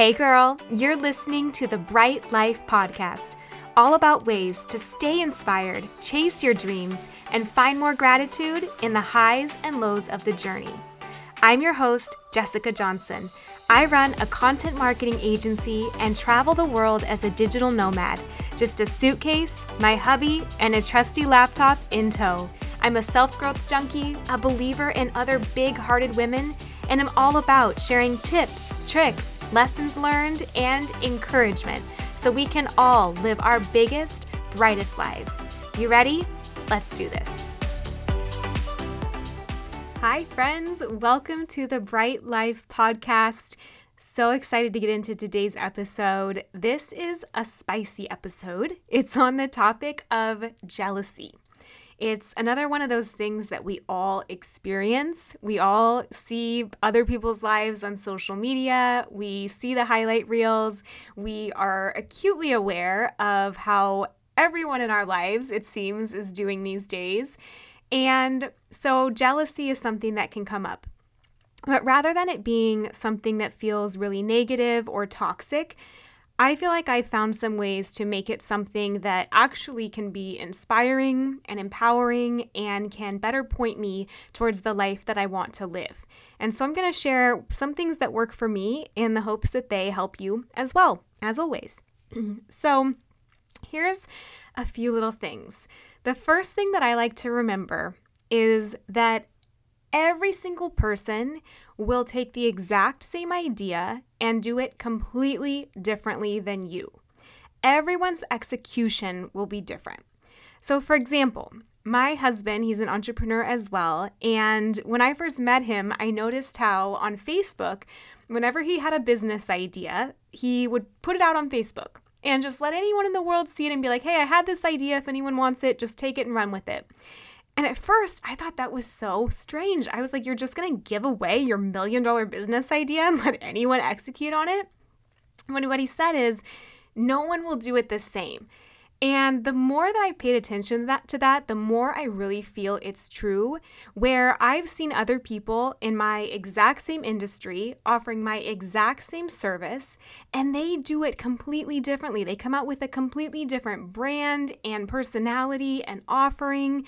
Hey girl, you're listening to the Bright Life Podcast, all about ways to stay inspired, chase your dreams, and find more gratitude in the highs and lows of the journey. I'm your host, Jessica Johnson. I run a content marketing agency and travel the world as a digital nomad, just a suitcase, my hubby, and a trusty laptop in tow. I'm a self growth junkie, a believer in other big hearted women, and I'm all about sharing tips, tricks, lessons learned, and encouragement so we can all live our biggest, brightest lives. You ready? Let's do this. Hi, friends. Welcome to the Bright Life Podcast. So excited to get into today's episode. This is a spicy episode. It's on the topic of jealousy. It's another one of those things that we all experience. We all see other people's lives on social media, we see the highlight reels, we are acutely aware of how everyone in our lives, it seems, is doing these days. And so jealousy is something that can come up. But rather than it being something that feels really negative or toxic, I feel like I've found some ways to make it something that actually can be inspiring and empowering and can better point me towards the life that I want to live. And so I'm going to share some things that work for me in the hopes that they help you as well, as always. so here's a few little things. The first thing that I like to remember is that every single person will take the exact same idea and do it completely differently than you. Everyone's execution will be different. So, for example, my husband, he's an entrepreneur as well. And when I first met him, I noticed how on Facebook, whenever he had a business idea, he would put it out on Facebook and just let anyone in the world see it and be like, hey, I had this idea. If anyone wants it, just take it and run with it. And at first, I thought that was so strange. I was like, you're just going to give away your million dollar business idea and let anyone execute on it? When what he said is, no one will do it the same. And the more that I've paid attention that, to that, the more I really feel it's true. Where I've seen other people in my exact same industry offering my exact same service, and they do it completely differently. They come out with a completely different brand and personality and offering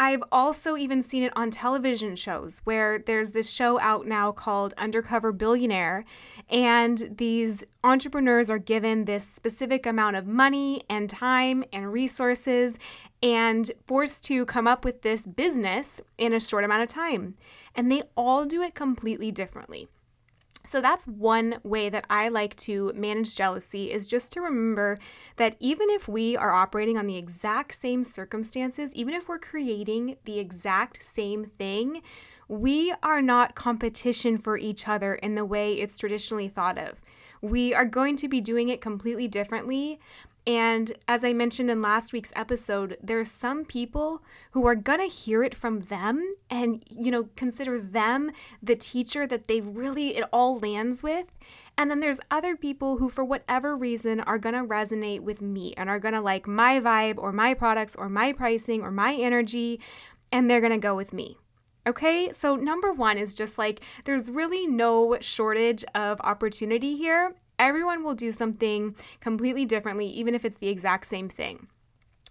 I've also even seen it on television shows where there's this show out now called Undercover Billionaire, and these entrepreneurs are given this specific amount of money and time and resources and forced to come up with this business in a short amount of time. And they all do it completely differently. So that's one way that I like to manage jealousy is just to remember that even if we are operating on the exact same circumstances, even if we're creating the exact same thing, we are not competition for each other in the way it's traditionally thought of. We are going to be doing it completely differently, and as I mentioned in last week's episode, there's some people who are going to hear it from them and, you know, consider them the teacher that they really, it all lands with. And then there's other people who, for whatever reason, are going to resonate with me and are going to like my vibe or my products or my pricing or my energy, and they're going to go with me. Okay, so number one is just like there's really no shortage of opportunity here everyone will do something completely differently, even if it's the exact same thing.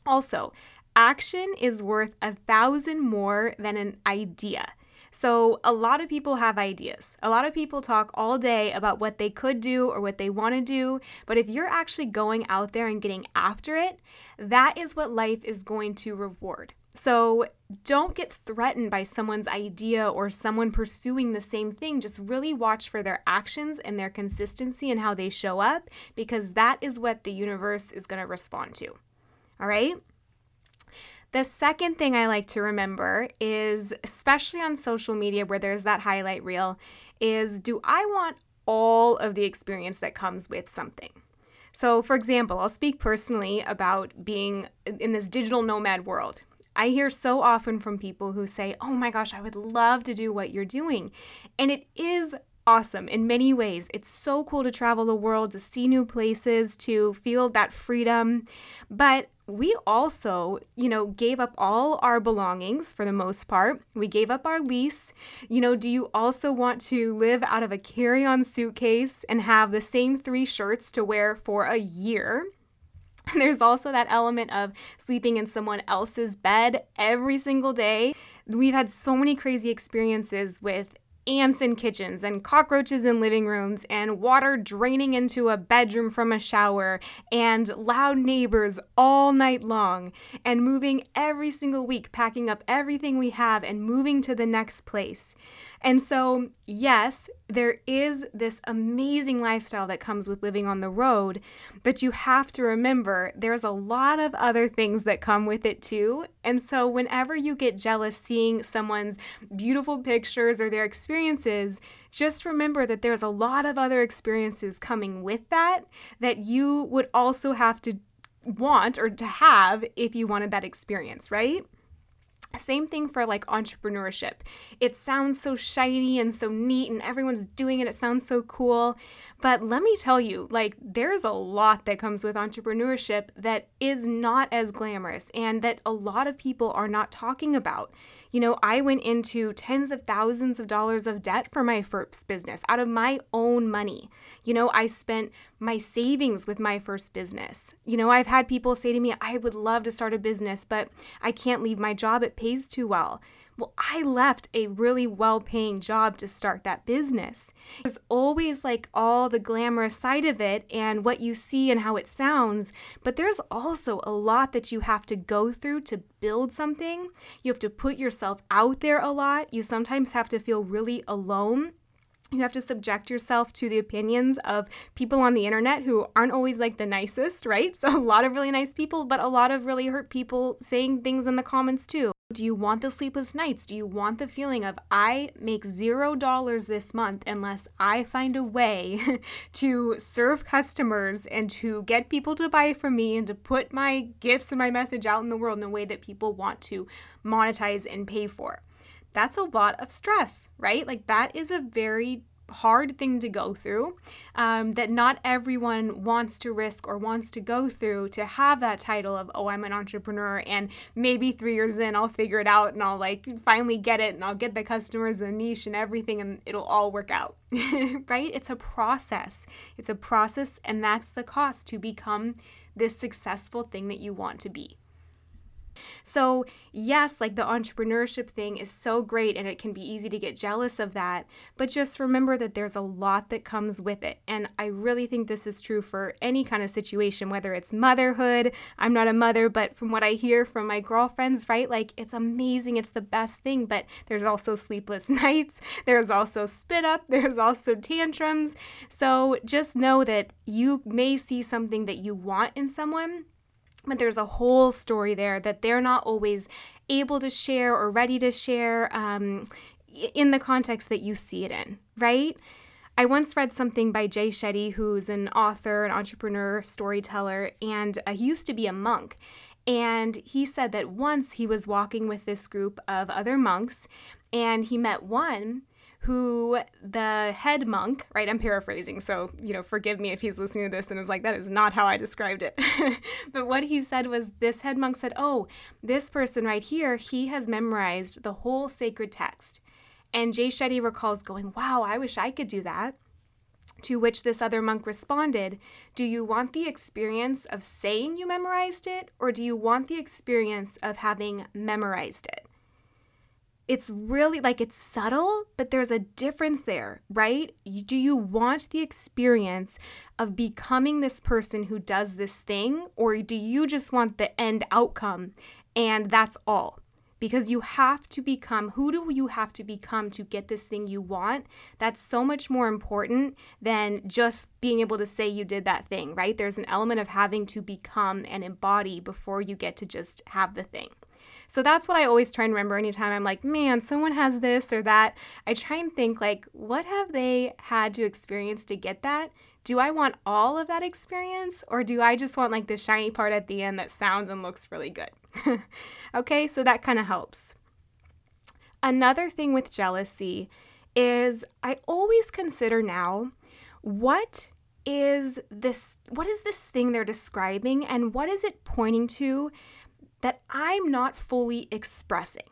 Also, action is worth a thousand more than an idea. So, a lot of people have ideas. A lot of people talk all day about what they could do or what they want to do. But if you're actually going out there and getting after it, that is what life is going to reward. So don't get threatened by someone's idea or someone pursuing the same thing. Just really watch for their actions and their consistency and how they show up because that is what the universe is going to respond to. All right? The second thing I like to remember is, especially on social media where there's that highlight reel, is do I want all of the experience that comes with something? So, for example, I'll speak personally about being in this digital nomad world. I hear so often from people who say, Oh my gosh, I would love to do what you're doing. And it is awesome in many ways. It's so cool to travel the world, to see new places, to feel that freedom. But we also, you know, gave up all our belongings for the most part. We gave up our lease. You know, do you also want to live out of a carry on suitcase and have the same three shirts to wear for a year? There's also that element of sleeping in someone else's bed every single day. We've had so many crazy experiences with ants in kitchens and cockroaches in living rooms and water draining into a bedroom from a shower and loud neighbors all night long and moving every single week, packing up everything we have and moving to the next place. And so, yes, there is this amazing lifestyle that comes with living on the road, but you have to remember there's a lot of other things that come with it too. And so, whenever you get jealous seeing someone's beautiful pictures or their experiences, just remember that there's a lot of other experiences coming with that that you would also have to want or to have if you wanted that experience, right? Same thing for like entrepreneurship. It sounds so shiny and so neat, and everyone's doing it. It sounds so cool. But let me tell you, like, there's a lot that comes with entrepreneurship that is not as glamorous and that a lot of people are not talking about. You know, I went into tens of thousands of dollars of debt for my first business out of my own money. You know, I spent my savings with my first business. You know, I've had people say to me, I would love to start a business, but I can't leave my job. It pays too well. Well, I left a really well paying job to start that business. There's always like all the glamorous side of it and what you see and how it sounds, but there's also a lot that you have to go through to build something. You have to put yourself out there a lot. You sometimes have to feel really alone you have to subject yourself to the opinions of people on the internet who aren't always like the nicest, right? So, a lot of really nice people, but a lot of really hurt people saying things in the comments too. Do you want the sleepless nights? Do you want the feeling of I make zero dollars this month unless I find a way to serve customers and to get people to buy from me and to put my gifts and my message out in the world in a way that people want to monetize and pay for? That's a lot of stress, right? Like, that is a very hard thing to go through um, that not everyone wants to risk or wants to go through to have that title of oh i'm an entrepreneur and maybe three years in i'll figure it out and i'll like finally get it and i'll get the customers and the niche and everything and it'll all work out right? It's a process. It's a process and that's the cost to become this successful thing that you want to be so, yes, like the entrepreneurship thing is so great and it can be easy to get jealous of that, but just remember that there's a lot that comes with it. And I really think this is true for any kind of situation, whether it's motherhood. I'm not a mother, but from what I hear from my girlfriends, right, like it's amazing, it's the best thing, but there's also sleepless nights, there's also spit up, there's also tantrums. So, just know that you may see something that you want in someone but there's a whole story there that they're not always able to share or ready to share um, in the context that you see it in, right? I once read something by Jay Shetty, who's an author, an entrepreneur, storyteller, and uh, he used to be a monk. And he said that once he was walking with this group of other monks, and he met one who the head monk, right? I'm paraphrasing, so, you know, forgive me if he's listening to this and is like, that is not how I described it. but what he said was this head monk said, Oh, this person right here, he has memorized the whole sacred text. And Jay Shetty recalls going, Wow, I wish I could do that. To which this other monk responded, Do you want the experience of saying you memorized it, or do you want the experience of having memorized it? It's really like it's subtle, but there's a difference there, right? do you want the experience of becoming this person who does this thing, or do you just want the end outcome and that's all? Because you have to become who do you have to become to get this thing you want? That's so much more important than just being able to say you did that thing, right? There's an element of having to become and embody before you get to just have the thing. So that's what I always try and remember anytime I'm like, man, someone has this or that. I try and think, like, what have they had to experience to get that? Do I want all of that experience or do I just want like the shiny part at the end that sounds and looks really good? okay, so that kind of helps. Another thing with jealousy is I always consider now what is this what is this thing they're describing and what is it pointing to that I'm not fully expressing.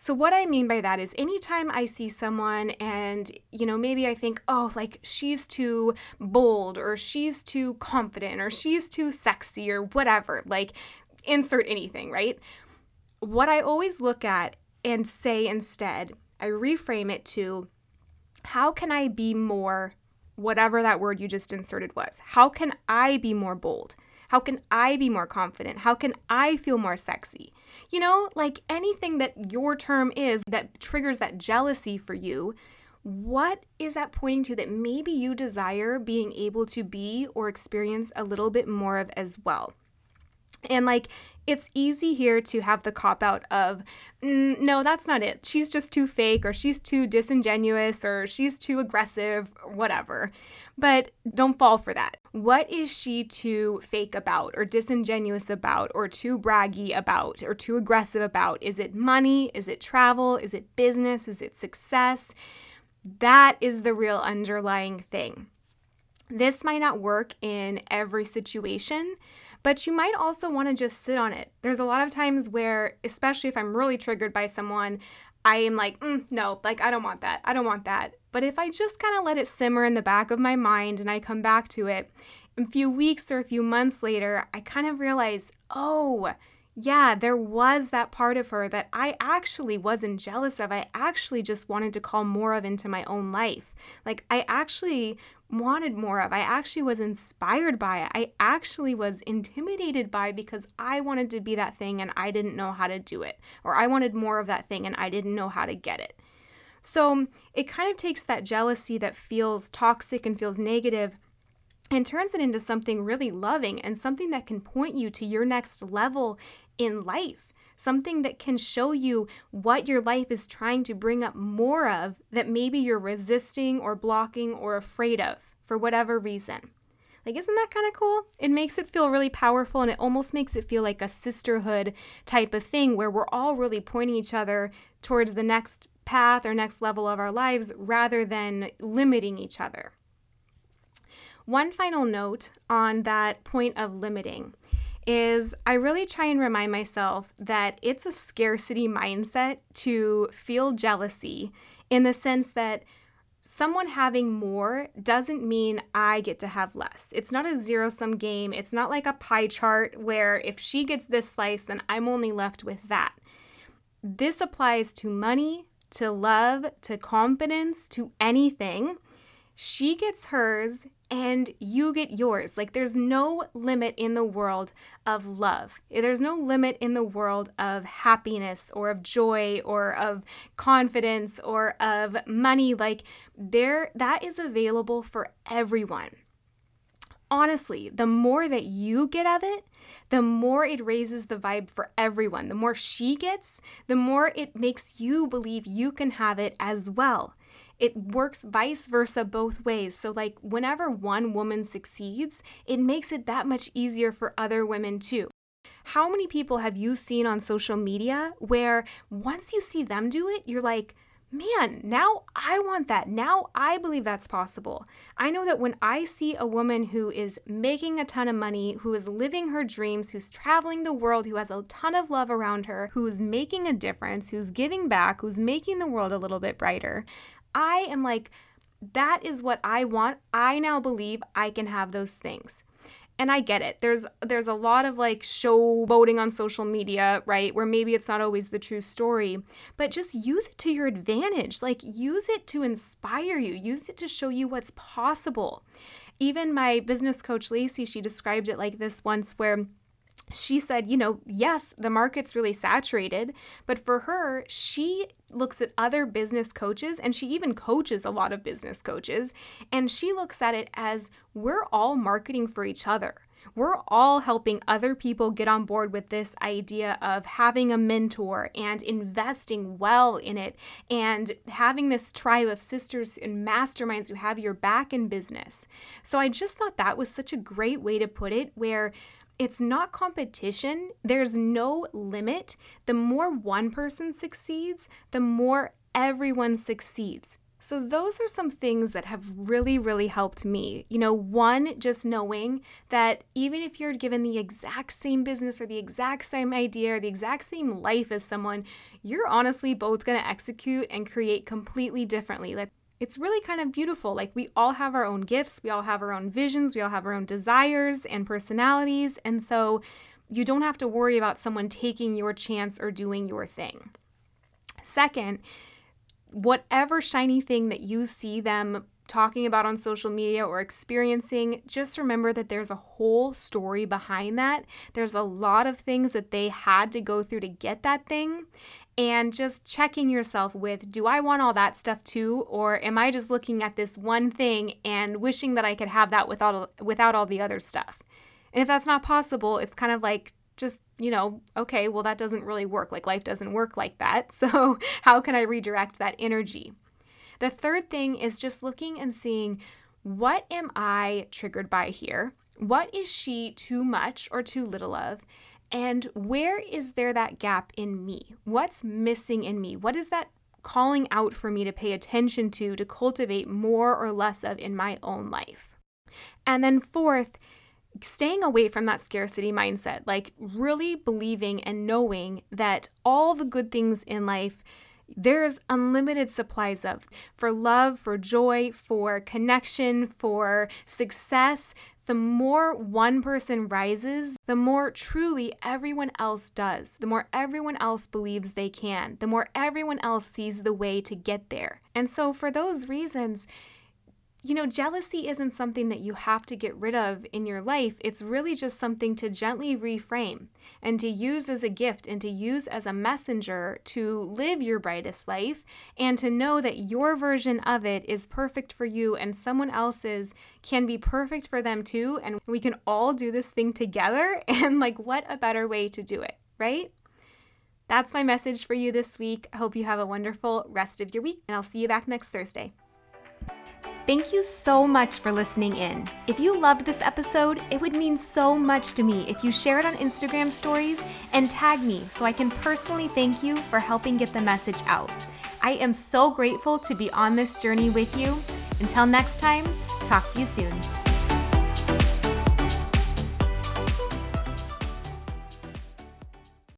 So, what I mean by that is anytime I see someone and, you know, maybe I think, oh, like she's too bold or she's too confident or she's too sexy or whatever, like insert anything, right? What I always look at and say instead, I reframe it to how can I be more, whatever that word you just inserted was? How can I be more bold? How can I be more confident? How can I feel more sexy? You know, like anything that your term is that triggers that jealousy for you, what is that pointing to that maybe you desire being able to be or experience a little bit more of as well? And like, it's easy here to have the cop out of, mm, no, that's not it. She's just too fake, or she's too disingenuous, or she's too aggressive, whatever. But don't fall for that. What is she too fake about, or disingenuous about, or too braggy about, or too aggressive about? Is it money? Is it travel? Is it business? Is it success? That is the real underlying thing. This might not work in every situation but you might also want to just sit on it. There's a lot of times where, especially if I'm really triggered by someone, I am like, mm, no, like, I don't want that. I don't want that. But if I just kind of let it simmer in the back of my mind and I come back to it, a few weeks or a few months later, I kind of realize, oh, yeah, there was that part of her that I actually wasn't jealous of. I actually just wanted to call more of into my own life. Like, I actually wanted more of. I actually was inspired by it. I actually was intimidated by because I wanted to be that thing and I didn't know how to do it. Or I wanted more of that thing and I didn't know how to get it. So it kind of takes that jealousy that feels toxic and feels negative and turns it into something really loving and something that can point you to your next level in life. Something that can show you what your life is trying to bring up more of that maybe you're resisting or blocking or afraid of for whatever reason. Like, isn't that kind of cool? It makes it feel really powerful and it almost makes it feel like a sisterhood type of thing where we're all really pointing each other towards the next path or next level of our lives rather than limiting each other. One final note on that point of limiting is I really try and remind myself that it's a scarcity mindset to feel jealousy in the sense that someone having more doesn't mean I get to have less. It's not a zero sum game. It's not like a pie chart where if she gets this slice, then I'm only left with that. This applies to money, to love, to confidence, to anything. She gets hers and you get yours. Like there's no limit in the world of love. There's no limit in the world of happiness or of joy or of confidence or of money. Like there that is available for everyone. Honestly, the more that you get of it, the more it raises the vibe for everyone. The more she gets, the more it makes you believe you can have it as well it works vice versa both ways. So, like, whenever one woman succeeds, it makes it that much easier for other women too. How many people have you seen on social media where once you see them do it, you're like, man, now I want that. Now I believe that's possible. I know that when I see a woman who is making a ton of money, who is living her dreams, who's traveling the world, who has a ton of love around her, who's making a difference, who's giving back, who's making the world a little bit brighter, I am like, that is what I want. I now believe I can have those things. And I get it. There's there's a lot of like showboating on social media, right? Where maybe it's not always the true story, but just use it to your advantage. Like use it to inspire you. Use it to show you what's possible. Even my business coach Lacey, she described it like this once where she said, you know, yes, the market's really saturated, but for her, she looks at other business coaches and she even coaches a lot of business coaches. And she looks at it as we're all marketing for each other. We're all helping other people get on board with this idea of having a mentor and investing well in it and having this tribe of sisters and masterminds who have your back in business. So I just thought that was such a great way to put it, where it's not competition. There's no limit. The more one person succeeds, the more everyone succeeds. So, those are some things that have really, really helped me. You know, one, just knowing that even if you're given the exact same business or the exact same idea or the exact same life as someone, you're honestly both going to execute and create completely differently. It's really kind of beautiful. Like, we all have our own gifts, we all have our own visions, we all have our own desires and personalities. And so, you don't have to worry about someone taking your chance or doing your thing. Second, whatever shiny thing that you see them talking about on social media or experiencing, just remember that there's a whole story behind that. There's a lot of things that they had to go through to get that thing. And just checking yourself with do I want all that stuff too? Or am I just looking at this one thing and wishing that I could have that without, without all the other stuff? And if that's not possible, it's kind of like just, you know, okay, well, that doesn't really work. Like life doesn't work like that. So, how can I redirect that energy? The third thing is just looking and seeing what am I triggered by here? What is she too much or too little of? And where is there that gap in me? What's missing in me? What is that calling out for me to pay attention to, to cultivate more or less of in my own life? And then, fourth, staying away from that scarcity mindset, like really believing and knowing that all the good things in life there's unlimited supplies of for love, for joy, for connection, for success. The more one person rises, the more truly everyone else does. The more everyone else believes they can, the more everyone else sees the way to get there. And so, for those reasons, you know, jealousy isn't something that you have to get rid of in your life. It's really just something to gently reframe and to use as a gift and to use as a messenger to live your brightest life and to know that your version of it is perfect for you and someone else's can be perfect for them too. And we can all do this thing together. And like, what a better way to do it, right? That's my message for you this week. I hope you have a wonderful rest of your week, and I'll see you back next Thursday. Thank you so much for listening in. If you loved this episode, it would mean so much to me if you share it on Instagram stories and tag me so I can personally thank you for helping get the message out. I am so grateful to be on this journey with you. Until next time, talk to you soon.